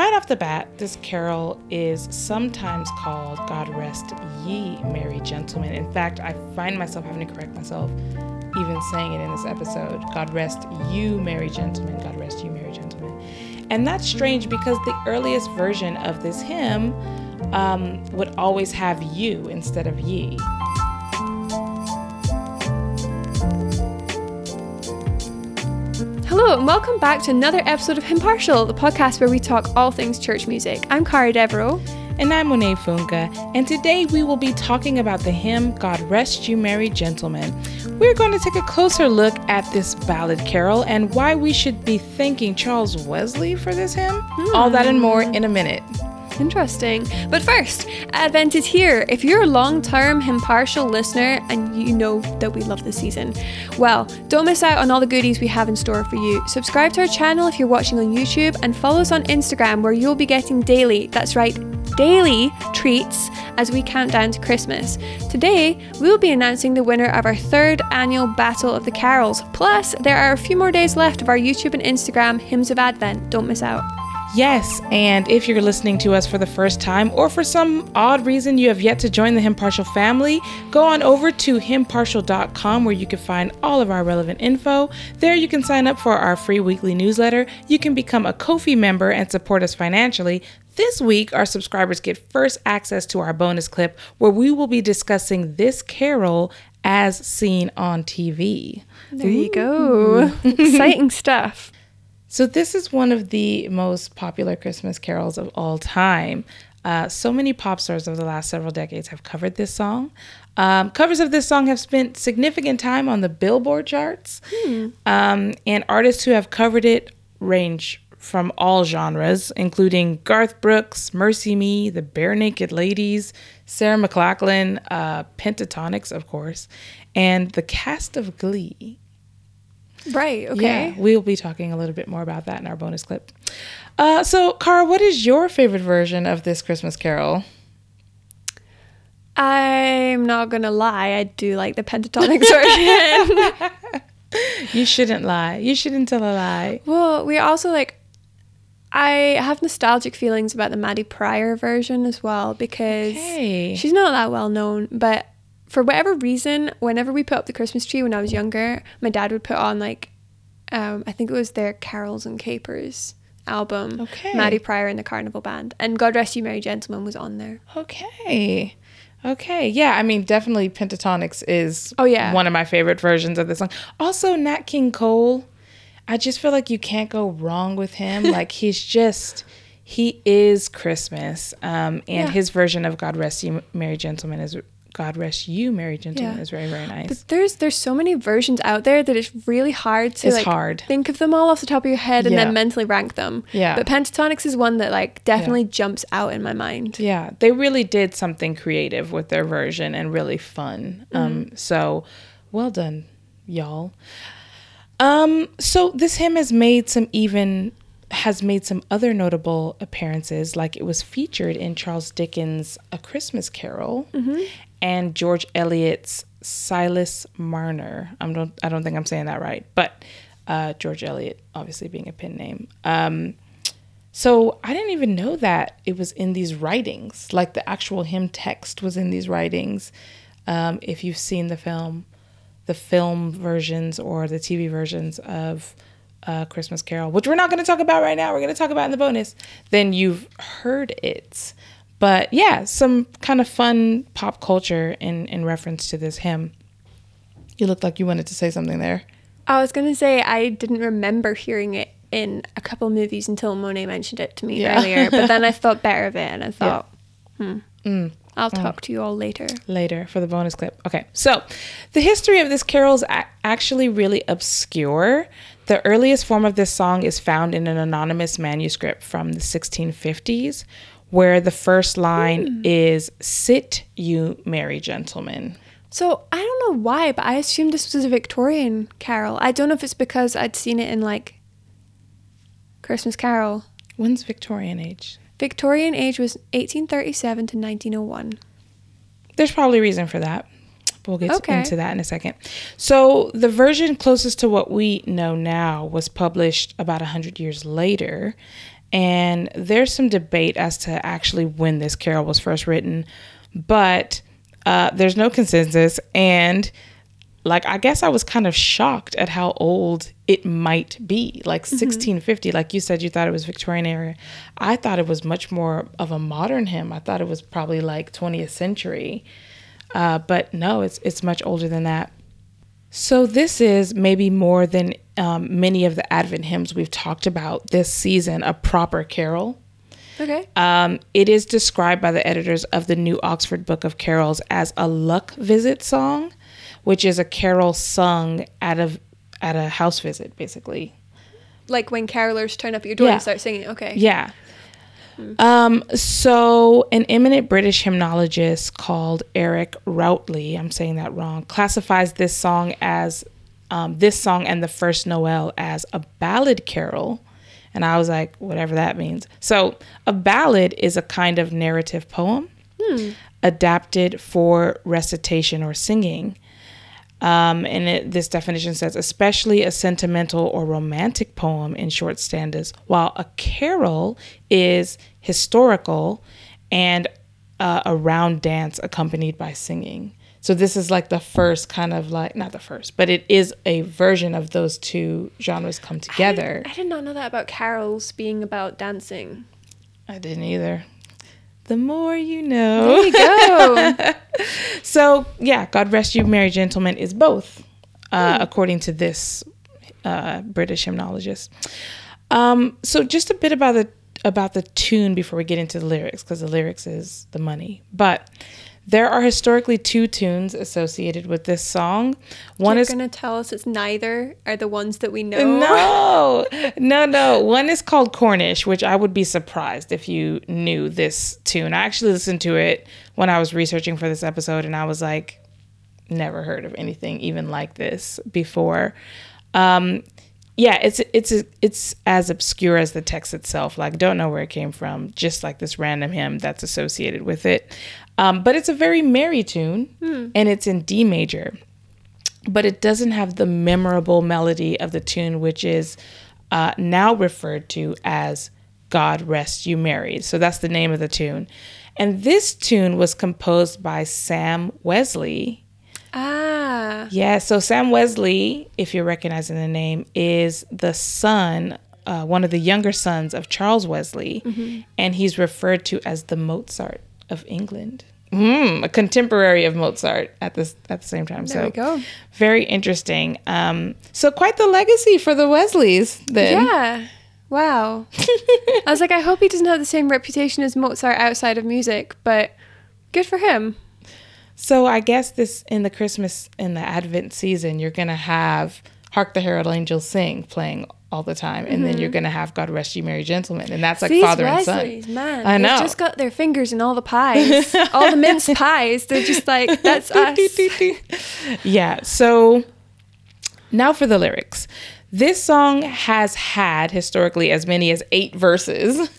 Right off the bat, this carol is sometimes called God Rest Ye Merry Gentlemen. In fact, I find myself having to correct myself even saying it in this episode. God rest you, merry gentlemen. God rest you, merry gentlemen. And that's strange because the earliest version of this hymn um, would always have you instead of ye. Hello, and welcome back to another episode of Impartial, the podcast where we talk all things church music. I'm Cara Devereaux. And I'm Monet Funga, and today we will be talking about the hymn God Rest You Merry Gentlemen. We're going to take a closer look at this ballad carol and why we should be thanking Charles Wesley for this hymn. Hmm. All that and more in a minute. Interesting. But first, Advent is here. If you're a long term impartial listener and you know that we love the season, well, don't miss out on all the goodies we have in store for you. Subscribe to our channel if you're watching on YouTube and follow us on Instagram where you'll be getting daily, that's right, daily treats as we count down to Christmas. Today, we'll be announcing the winner of our third annual Battle of the Carols. Plus, there are a few more days left of our YouTube and Instagram Hymns of Advent. Don't miss out. Yes, and if you're listening to us for the first time or for some odd reason you have yet to join the Impartial family, go on over to himpartial.com where you can find all of our relevant info. There you can sign up for our free weekly newsletter. You can become a Ko-fi member and support us financially. This week, our subscribers get first access to our bonus clip where we will be discussing this carol as seen on TV. There Ooh. you go. Exciting stuff. So, this is one of the most popular Christmas carols of all time. Uh, so many pop stars of the last several decades have covered this song. Um, covers of this song have spent significant time on the Billboard charts, hmm. um, and artists who have covered it range from all genres, including Garth Brooks, MercyMe, the Barenaked Ladies, Sarah McLachlan, uh, Pentatonix, of course, and the cast of Glee. Right. Okay. Yeah, we'll be talking a little bit more about that in our bonus clip. Uh, so, Cara, what is your favorite version of this Christmas Carol? I'm not gonna lie, I do like the Pentatonix version. you shouldn't lie. You shouldn't tell a lie. Well, we also like. I have nostalgic feelings about the Maddy Prior version as well because okay. she's not that well known, but for whatever reason, whenever we put up the Christmas tree when I was younger, my dad would put on like, um, I think it was their Carols and Capers album, okay. Maddy Prior and the Carnival Band, and God Rest You Merry Gentlemen was on there. Okay. Okay. Yeah, I mean definitely Pentatonix is oh yeah one of my favorite versions of the song. Also Nat King Cole, I just feel like you can't go wrong with him. like he's just he is Christmas. Um, and yeah. his version of God Rest You Merry Gentlemen is God rest you, Mary Gentlemen yeah. is very very nice. But there's there's so many versions out there that it's really hard to it's like hard. think of them all off the top of your head and yeah. then mentally rank them. Yeah. But Pentatonix is one that like definitely yeah. jumps out in my mind. Yeah, they really did something creative with their version and really fun. Mm-hmm. Um, so well done, y'all. Um, so this hymn has made some even has made some other notable appearances, like it was featured in Charles Dickens' A Christmas Carol, mm-hmm and George Eliot's Silas Marner. I don't I don't think I'm saying that right, but uh, George Eliot, obviously being a pen name. Um, so I didn't even know that it was in these writings. Like the actual hymn text was in these writings. Um, if you've seen the film, the film versions or the TV versions of uh, Christmas Carol, which we're not going to talk about right now, we're going to talk about in the bonus, then you've heard it. But yeah, some kind of fun pop culture in in reference to this hymn. You looked like you wanted to say something there. I was gonna say I didn't remember hearing it in a couple movies until Monet mentioned it to me yeah. earlier. But then I thought better of it, and I thought, yeah. hmm. Mm. I'll talk mm. to you all later. Later for the bonus clip. Okay, so the history of this carol is a- actually really obscure. The earliest form of this song is found in an anonymous manuscript from the 1650s, where the first line mm. is Sit you merry gentlemen. So I don't know why, but I assumed this was a Victorian carol. I don't know if it's because I'd seen it in like Christmas Carol. When's Victorian age? Victorian age was 1837 to 1901. There's probably a reason for that. We'll get okay. into that in a second. So, the version closest to what we know now was published about 100 years later And there's some debate as to actually when this carol was first written, but uh, there's no consensus. And like, I guess I was kind of shocked at how old it might be. Like 1650, like you said, you thought it was Victorian era. I thought it was much more of a modern hymn. I thought it was probably like 20th century. Uh, but no, it's it's much older than that. So this is maybe more than um, many of the Advent hymns we've talked about this season a proper carol. Okay. Um, it is described by the editors of the New Oxford Book of Carols as a luck visit song, which is a carol sung at a at a house visit, basically. Like when carolers turn up at your door Yeah. and start singing. Okay. Yeah. Um, so an eminent British hymnologist called Eric Routley, I'm saying that wrong, classifies this song as um, this song and the first Noel as a ballad carol. And I was like, whatever that means. So a ballad is a kind of narrative poem adapted for recitation or singing. Um, and it, this definition says, especially a sentimental or romantic poem in short stanzas, while a carol is historical and uh, a round dance accompanied by singing. So this is like the first kind of like, not the first, but it is a version of those two genres come together. I did not know that about carols being about dancing. I didn't either. The more you know. There you go. So, yeah, God Rest You, Merry Gentlemen is both, uh, according to this uh, British hymnologist. Um, so, just a bit about the about the tune before we get into the lyrics, because the lyrics is the money. But there are historically two tunes associated with this song. One You're is gonna tell us it's neither are the ones that we know. no, no, no. One is called Cornish, which I would be surprised if you knew this tune. I actually listened to it when I was researching for this episode, and I was like, never heard of anything even like this before. Um, yeah, it's it's it's as obscure as the text itself. Like, don't know where it came from. Just like this random hymn that's associated with it. Um, but it's a very merry tune, and it's in D major but it doesn't have the memorable melody of the tune, which is uh, now referred to as God Rest You Merry. So that's the name of the tune. And this tune was composed by Sam Wesley. Ah. Yeah, so Sam Wesley, if you're recognizing the name, is the son, uh, one of the younger sons of Charles Wesley, and he's referred to as the Mozart of England. Mm, a contemporary of Mozart at this at the same time. There so we go. very interesting. Um, so quite the legacy for the Wesleys then. Yeah. Wow. I was like, I hope he doesn't have the same reputation as Mozart outside of music, but good for him. So I guess this in the Christmas in the Advent season, you're gonna have "Hark the Herald Angels Sing" playing all the time, and then you're mm-hmm. gonna have "God Rest You Merry Gentlemen," and that's like These father and son. man. I know. Just got their fingers in all the pies, all the minced pies. They're just like, that's us. yeah. So now for the lyrics. This song has had historically as many as eight verses.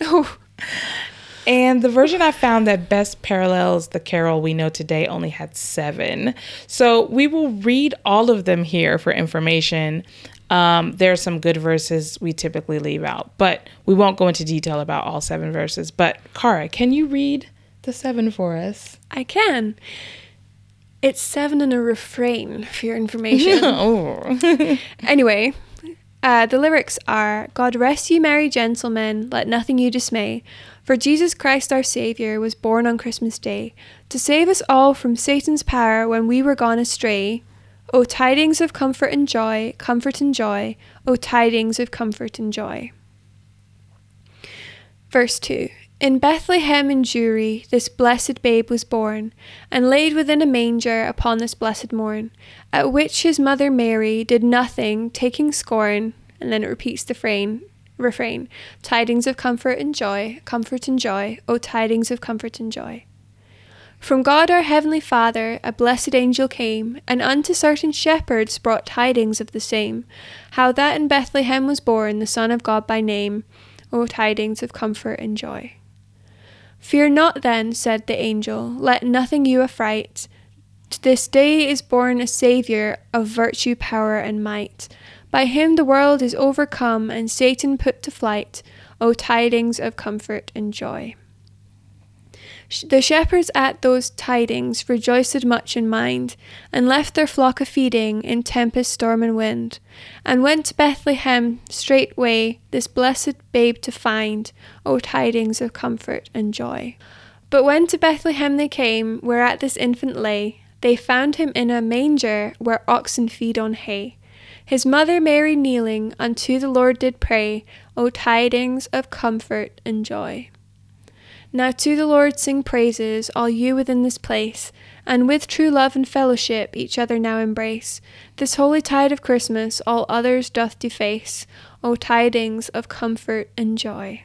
And the version I found that best parallels the carol we know today only had seven. So we will read all of them here for information. Um, there are some good verses we typically leave out, but we won't go into detail about all seven verses. But Cara, can you read the seven for us? I can. It's seven and a refrain for your information. oh. Anyway, uh, the lyrics are God rest you, merry gentlemen, let nothing you dismay. For Jesus Christ our Saviour was born on Christmas Day to save us all from Satan's power when we were gone astray. O tidings of comfort and joy, comfort and joy, O tidings of comfort and joy. Verse 2 In Bethlehem in Jewry, this blessed babe was born, and laid within a manger upon this blessed morn, at which his mother Mary did nothing, taking scorn. And then it repeats the refrain, refrain Tidings of comfort and joy, comfort and joy, O tidings of comfort and joy. From God our heavenly Father a blessed angel came, and unto certain shepherds brought tidings of the same, how that in Bethlehem was born the Son of God by name, O tidings of comfort and joy. Fear not then, said the angel, let nothing you affright. To this day is born a Saviour of virtue, power, and might. By him the world is overcome, and Satan put to flight. O tidings of comfort and joy. The shepherds at those tidings rejoiced much in mind, and left their flock a feeding in tempest, storm, and wind, and went to Bethlehem straightway this blessed babe to find, O tidings of comfort and joy. But when to Bethlehem they came, whereat this infant lay, they found him in a manger where oxen feed on hay. His mother Mary kneeling unto the Lord did pray, O tidings of comfort and joy. Now to the Lord sing praises, all you within this place, and with true love and fellowship each other now embrace. This holy tide of Christmas all others doth deface, O tidings of comfort and joy.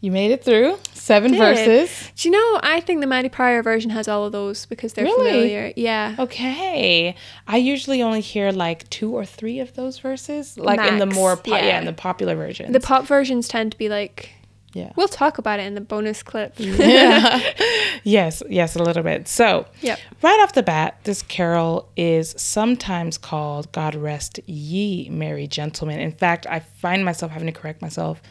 You made it through seven Did. verses. Do you know, I think the Maddy Prior version has all of those because they're Really? familiar. Yeah. Okay. I usually only hear like two or three of those verses, like in the more po- yeah. yeah. in the popular versions. The pop versions tend to be like, yeah. we'll talk about it in the bonus clip. yeah. yes, yes, a little bit. So, Yep. right off the bat, this carol is sometimes called God Rest Ye Merry Gentlemen. In fact, I find myself having to correct myself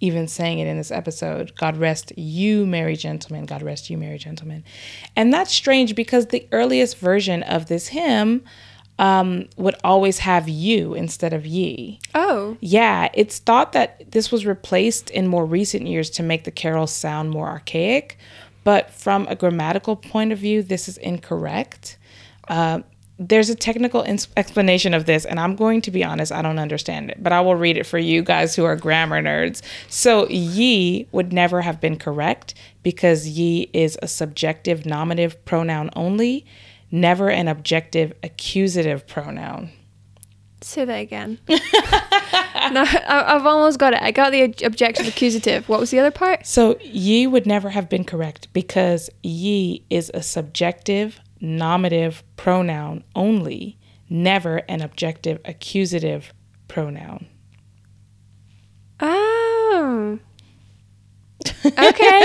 even saying it in this episode. God rest you, merry gentlemen. God rest you, merry gentlemen. And that's strange because the earliest version of this hymn um, would always have you instead of ye. Oh. Yeah, it's thought that this was replaced in more recent years to make the carols sound more archaic, but from a grammatical point of view, this is incorrect. Uh, there's a technical ins- explanation of this, and I'm going to be honest, I don't understand it, but I will read it for you guys who are grammar nerds. So, ye would never have been correct because ye is a subjective nominative pronoun only, never an objective accusative pronoun. Say that again. no, I, I've almost got it. I got the ob- objective accusative. What was the other part? So ye would never have been correct because ye is a subjective nominative pronoun only, never an objective accusative pronoun. Oh. Okay.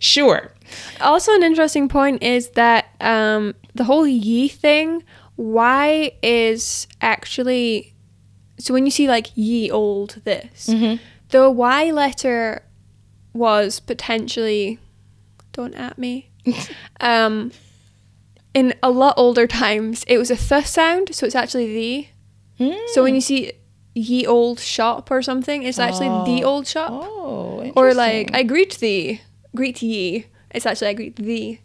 Sure. also, an interesting point is that um, the whole ye thing, why is actually. So when you see like ye old this, the Y letter was potentially. Don't at me. um, in a lot older times, it was a th sound, so it's actually the. So when you see ye old shop or something, it's actually the Oh. old shop. Oh, Or like. I greet thee, greet ye. It's actually, I greet thee.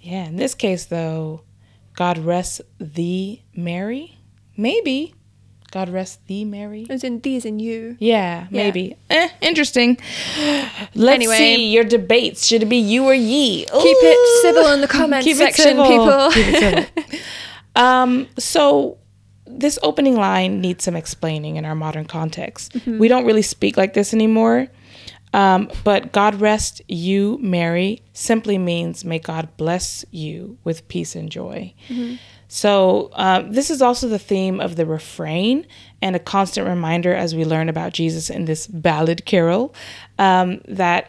yeah. In this case, though, God rest thee, Mary. Maybe God rest thee, Mary. As in, thee is in you. Yeah, Yeah. maybe. Eh, interesting. Let's Anyway. see your debates. Should it be you or ye? Keep it civil in the comments Keep section, people. Keep it civil. um, so this opening line needs some explaining in our modern context. Mm-hmm. We don't really speak like this anymore. Um, but God rest you, Mary, simply means may God bless you with peace and joy. Mm-hmm. So, um, this is also the theme of the refrain and a constant reminder as we learn about Jesus in this ballad carol um, that,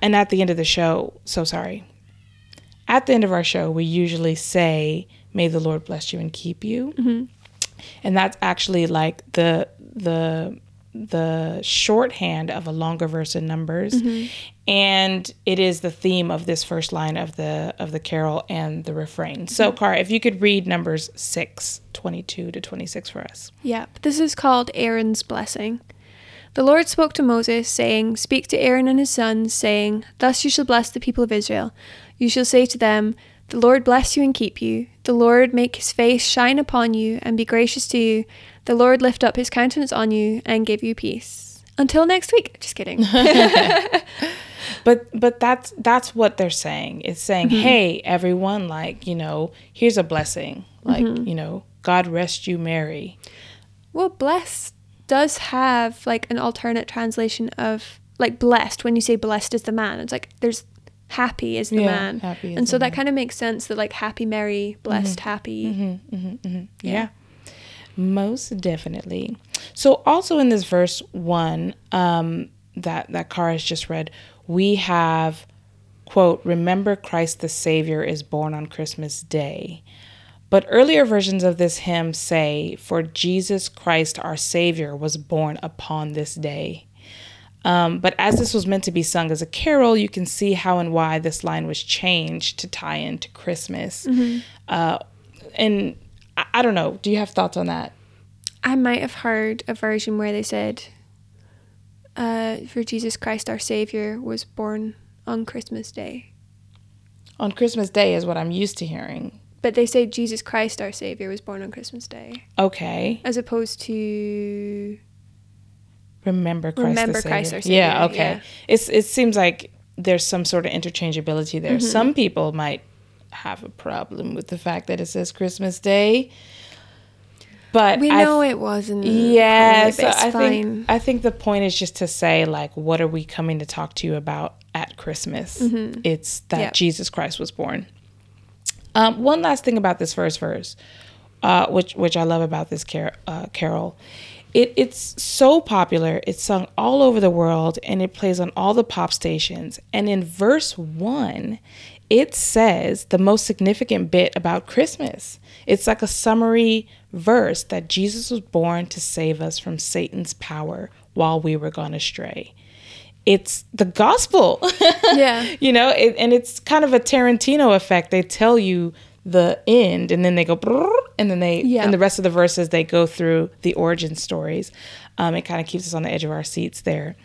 and at the end of the show, so sorry, at the end of our show, we usually say, May the Lord bless you and keep you. And that's actually like the, the, the shorthand of a longer verse in numbers mm-hmm. and it is the theme of this first line of the of the carol and the refrain so mm-hmm. Cara, if you could read numbers 6 22 to 26 for us Yep. This is called Aaron's blessing. The Lord spoke to Moses, saying, Speak to Aaron and his sons, saying, Thus you shall bless the people of Israel. You shall say to them, The Lord bless you and keep you. The Lord make his face shine upon you and be gracious to you. The Lord lift up his countenance on you and give you peace. Until next week. Just kidding. but but that's that's what they're saying it's saying mm-hmm. hey everyone like you know here's a blessing like mm-hmm. you know god rest you mary Well, blessed does have like an alternate translation of like blessed. When you say blessed is the man, it's like there's happy is the Yeah, man. is and the so that man. Mm-hmm. kind of makes sense that like happy, merry, blessed, mm-hmm. happy. Yeah. Most definitely. So also in this verse one, um, that that Car has just read, we have quote, remember Christ the Savior is born on Christmas Day. But earlier versions of this hymn say, For Jesus Christ our Savior was born upon this day. Um, but as this was meant to be sung as a carol, you can see how and why this line was changed to tie into Christmas. Uh, and I, I don't know. Do you have thoughts on that? I might have heard a version where they said, uh, "For Jesus Christ, our Savior, was born on Christmas Day," On Christmas Day is what I'm used to hearing. but they say Jesus Christ, our Savior, was born on Christmas Day, Okay. as opposed to Remember Christ Remember the Savior. Christ our Yeah, Savior, okay. yeah. It's it seems like there's some sort of interchangeability there. Mm-hmm. Some people might have a problem with the fact that it says Christmas Day. But we know it wasn't. Yeah, so I fine. think I think the point is just to say like, what are we coming to talk to you about at Christmas? It's that Mm-hmm. Jesus Christ was born. Um, one last thing about this first verse, uh, which which I love about this car- uh, carol, it it's so popular. It's sung all over the world and it plays on all the pop stations. And in verse one, it says the most significant bit about Christmas. It's like a summary verse that Jesus was born to save us from Satan's power while we were gone astray. It's the gospel. Yeah. you know, it, and it's kind of a Tarantino effect. They tell you the end and then they go and then they Yeah. and the rest of the verses they go through the origin stories. Um, it kind of keeps us on the edge of our seats there.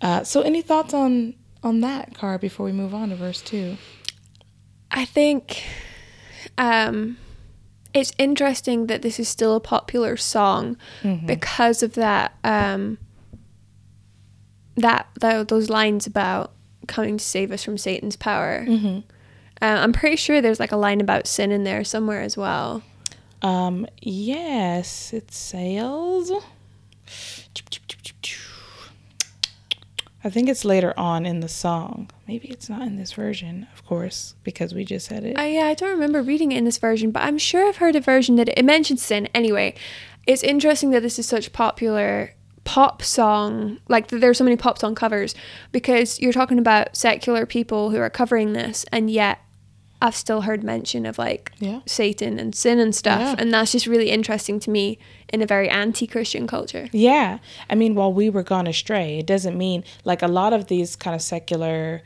Uh, so any thoughts on on that, Cara, before we move on to verse two? I think um, it's interesting that this is still a popular song because of that um, that tho- those lines about coming to save us from Satan's power. Uh, I'm pretty sure there's like a line about sin in there somewhere as well. Um, yes, it sails. I think it's later on in the song. Maybe it's not in this version, of course, because we just said it. Uh, yeah, I don't remember reading it in this version, but I'm sure I've heard a version that it, it mentions sin. Anyway, it's interesting that this is such popular pop song, like that are so many pop song covers, because you're talking about secular people who are covering this, and yet I've still heard mention of like Yeah. Satan and sin and stuff, Yeah. and that's just really interesting to me in a very anti-Christian culture. Yeah. I mean, while we were gone astray, it doesn't mean like a lot of these kind of secular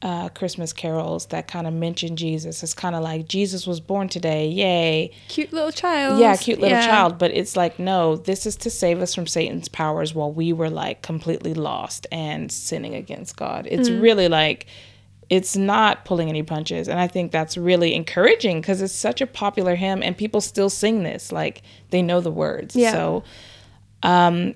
uh, Christmas carols that kind of mention Jesus. It's kind of like Jesus was born today. Yay. Cute little child. Yeah, cute little Yeah. child. But it's like, no, this is to save us from Satan's powers while we were like completely lost and sinning against God. It's Mm. really like, it's not pulling any punches. And I think that's really encouraging because it's such a popular hymn and people still sing this. Like, they know the words. Yeah. So, um,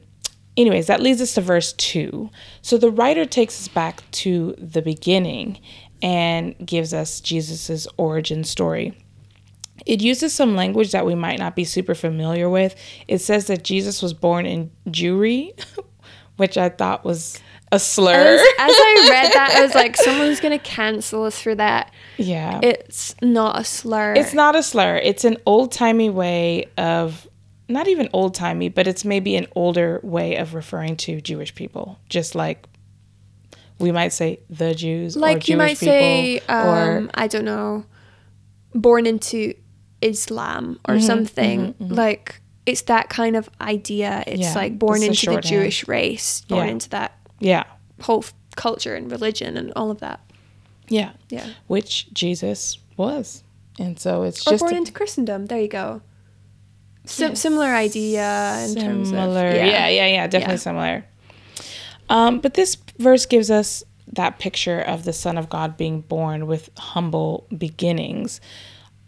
anyways, that leads us to verse two. So the writer takes us back to the beginning and gives us Jesus's origin story. It uses some language that we might not be super familiar with. It says that Jesus was born in Jewry, which I thought was a I slur. was- as I read that, I was like, someone's gonna cancel us for that. yeah. It's not a slur. It's not a slur. It's an old timey way of, not even old timey, but it's maybe an older way of referring to Jewish people. Just like we might say the Jews, or like Jewish you might people, say um, or i don't know born into islam or Mm-hmm, something like it's that kind of idea it's Yeah, like born it's into the jewish race born Yeah. into that yeah, whole f- culture and religion and all of that yeah, yeah which Jesus was, and so it's or just born a- into christendom there you go Sim- Yes. similar idea in terms of similar. yeah. yeah, yeah, definitely Yeah. similar. Um, but this verse gives us that picture of the Son of God being born with humble beginnings.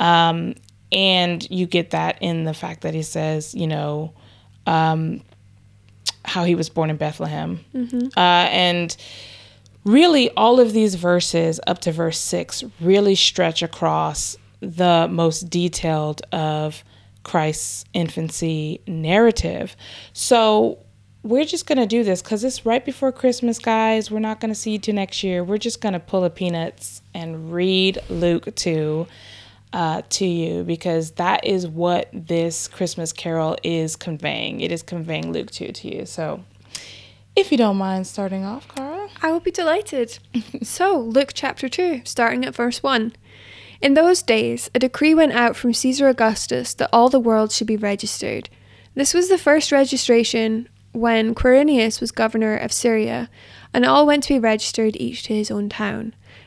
Um, and you get that in the fact that he says, you know, um, how he was born in Bethlehem. Uh, and really, all of these verses up to verse six really stretch across the most detailed of Christ's infancy narrative. So we're just going to do this because it's right before Christmas, guys. We're not going to see you till next year. We're just going to pull a peanuts and read Luke 2 uh, to you because that is what this Christmas carol is conveying. It is conveying Luke 2 to you. So if you don't mind starting off, Cara. I will be delighted. so, Luke chapter 2, starting at verse 1. In those days, a decree went out from Caesar Augustus that all the world should be registered. This was the first registration when Quirinius was governor of Syria, and all went to be registered, each to his own town.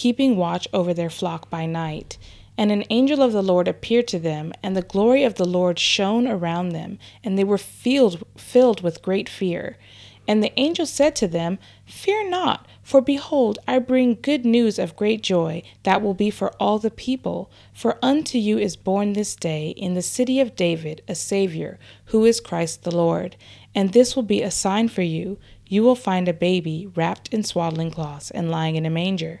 keeping watch over their flock by night. And an angel of the Lord appeared to them, and the glory of the Lord shone around them, and they were filled, filled with great fear. And the angel said to them, Fear not, for behold, I bring good news of great joy that will be for all the people. For unto you is born this day in the city of David a Savior, who is Christ the Lord. And this will be a sign for you you will find a baby wrapped in swaddling cloths and lying in a manger.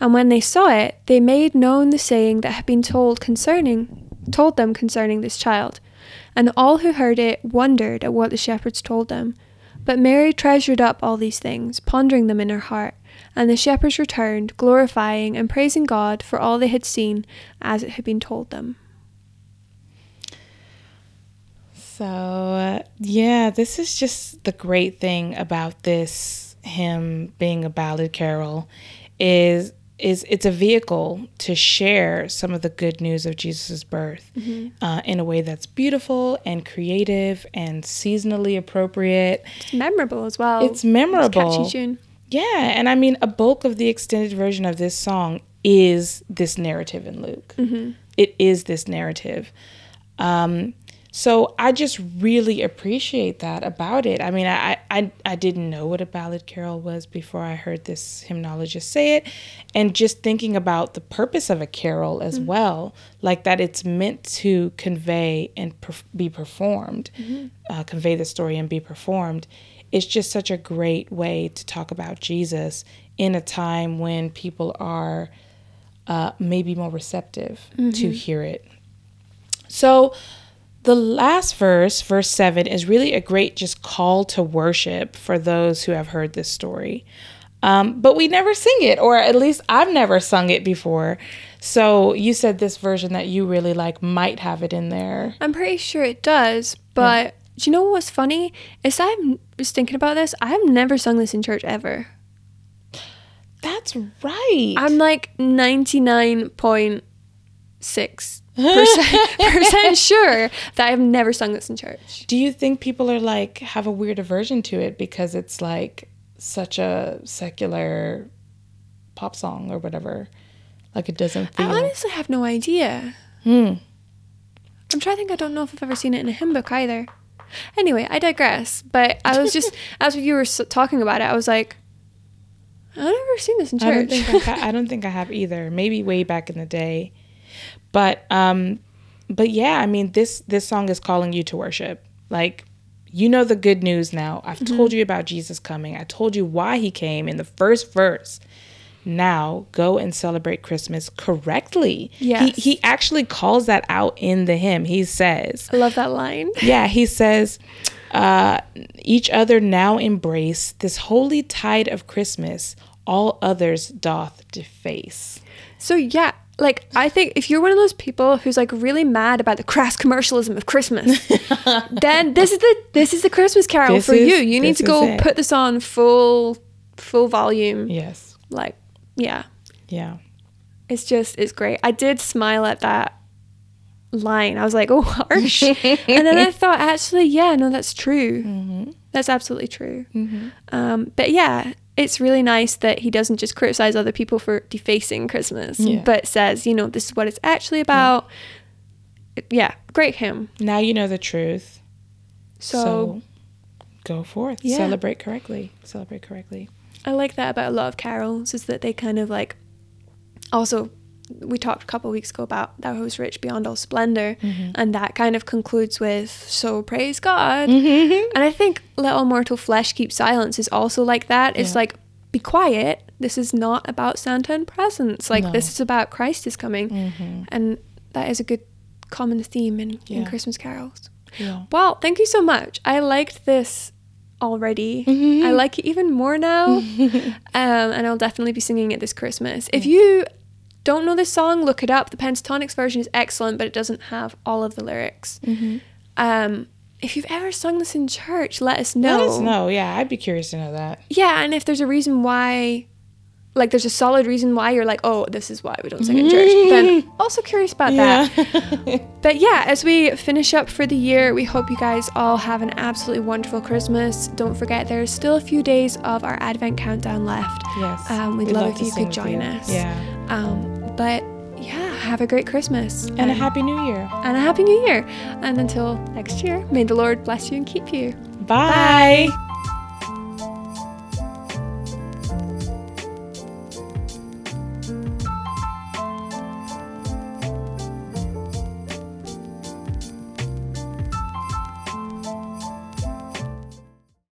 And when they saw it, they made known the saying that had been told concerning told them concerning this child. And all who heard it wondered at what the shepherds told them. But Mary treasured up all these things, pondering them in her heart. And the shepherds returned, glorifying and praising God for all they had seen, as it had been told them. So, yeah, this is just the great thing about this hymn being a ballad carol is is it's a vehicle to share some of the good news of Jesus' birth mm-hmm. uh, in a way that's beautiful and creative and seasonally appropriate. It's memorable as well. It's memorable. It's catchy tune. Yeah, and I mean, a bulk of the extended version of this song is this narrative in Luke. Mm-hmm. It is this narrative. Um, so I just really appreciate that about it. I mean, I, I, I didn't know what a ballad carol was before I heard this hymnologist say it. And just thinking about the purpose of a carol as mm-hmm. well, like that it's meant to convey and per- be performed, mm-hmm. uh, convey the story and be performed. It's just such a great way to talk about Jesus in a time when people are uh, maybe more receptive mm-hmm. to hear it. So, the last verse, verse 7, is really a great just call to worship for those who have heard this story. Um, but we never sing it, or at least I've never sung it before. So you said this version that you really like might have it in there. I'm pretty sure it does, but yeah. do you know what's funny? Is I was thinking about this. I have never sung this in church ever. That's right. I'm like 99.6 percent, percent sure that I've never sung this in church. Do you think people are like have a weird aversion to it because it's like such a secular pop song or whatever? Like it doesn't feel. I honestly have no idea. Hmm. I'm trying to think. I don't know if I've ever seen it in a hymn book either. Anyway, I digress. But I was just as you were talking about it, I was like, I've never seen this in church. I don't think I, ha- I don't think I have either. Maybe way back in the day. But um but yeah, I mean this this song is calling you to worship. Like you know the good news now. I've mm-hmm. told you about Jesus coming. I told you why he came in the first verse. Now go and celebrate Christmas correctly. Yes. He he actually calls that out in the hymn. He says I love that line. Yeah, he says uh, each other now embrace this holy tide of Christmas, all others doth deface. So yeah, like I think if you're one of those people who's like really mad about the crass commercialism of Christmas, then this is the this is the Christmas carol this for is, you. You need to go put this on full full volume. Yes. Like yeah. Yeah. It's just it's great. I did smile at that line. I was like, oh harsh. and then I thought actually, yeah, no, that's true. Mm-hmm. That's absolutely true. Mm-hmm. Um, but yeah, it's really nice that he doesn't just criticize other people for defacing Christmas, yeah. but says, you know, this is what it's actually about. Yeah, yeah great hymn. Now you know the truth. So, so go forth. Yeah. Celebrate correctly. Celebrate correctly. I like that about a lot of carols is that they kind of like also we talked a couple of weeks ago about thou who's rich beyond all splendor Mm-hmm. and that kind of concludes with so praise god and i think let all mortal flesh keep silence is also like that it's Yeah. like be quiet this is not about santa and presents like No. this is about christ is coming Mhm. and that is a good common theme in, in christmas carols Yeah. well thank you so much i liked this already Mm-hmm. i like it even more now um, and I'll definitely be singing it this Christmas. If you don't know this song, look it up. The Pentatonix version is excellent, but it doesn't have all of the lyrics. Mm-hmm. Um, if you've ever sung this in church, let us know. Let us know. Yeah, I'd be curious to know that. Yeah, and if there's a reason why, like there's a solid reason why you're like, oh, this is why we don't sing in church, then also curious about that. But yeah, as we finish up for the year, we hope you guys all have an absolutely wonderful Christmas. Don't forget, there's still a few days of our Advent countdown left. yes. Um, we'd We'd love if you could join us. Yeah. Um, but yeah, have a great Christmas And a happy new year. and a happy new year. And until next year, may the Lord bless you and keep you. Bye.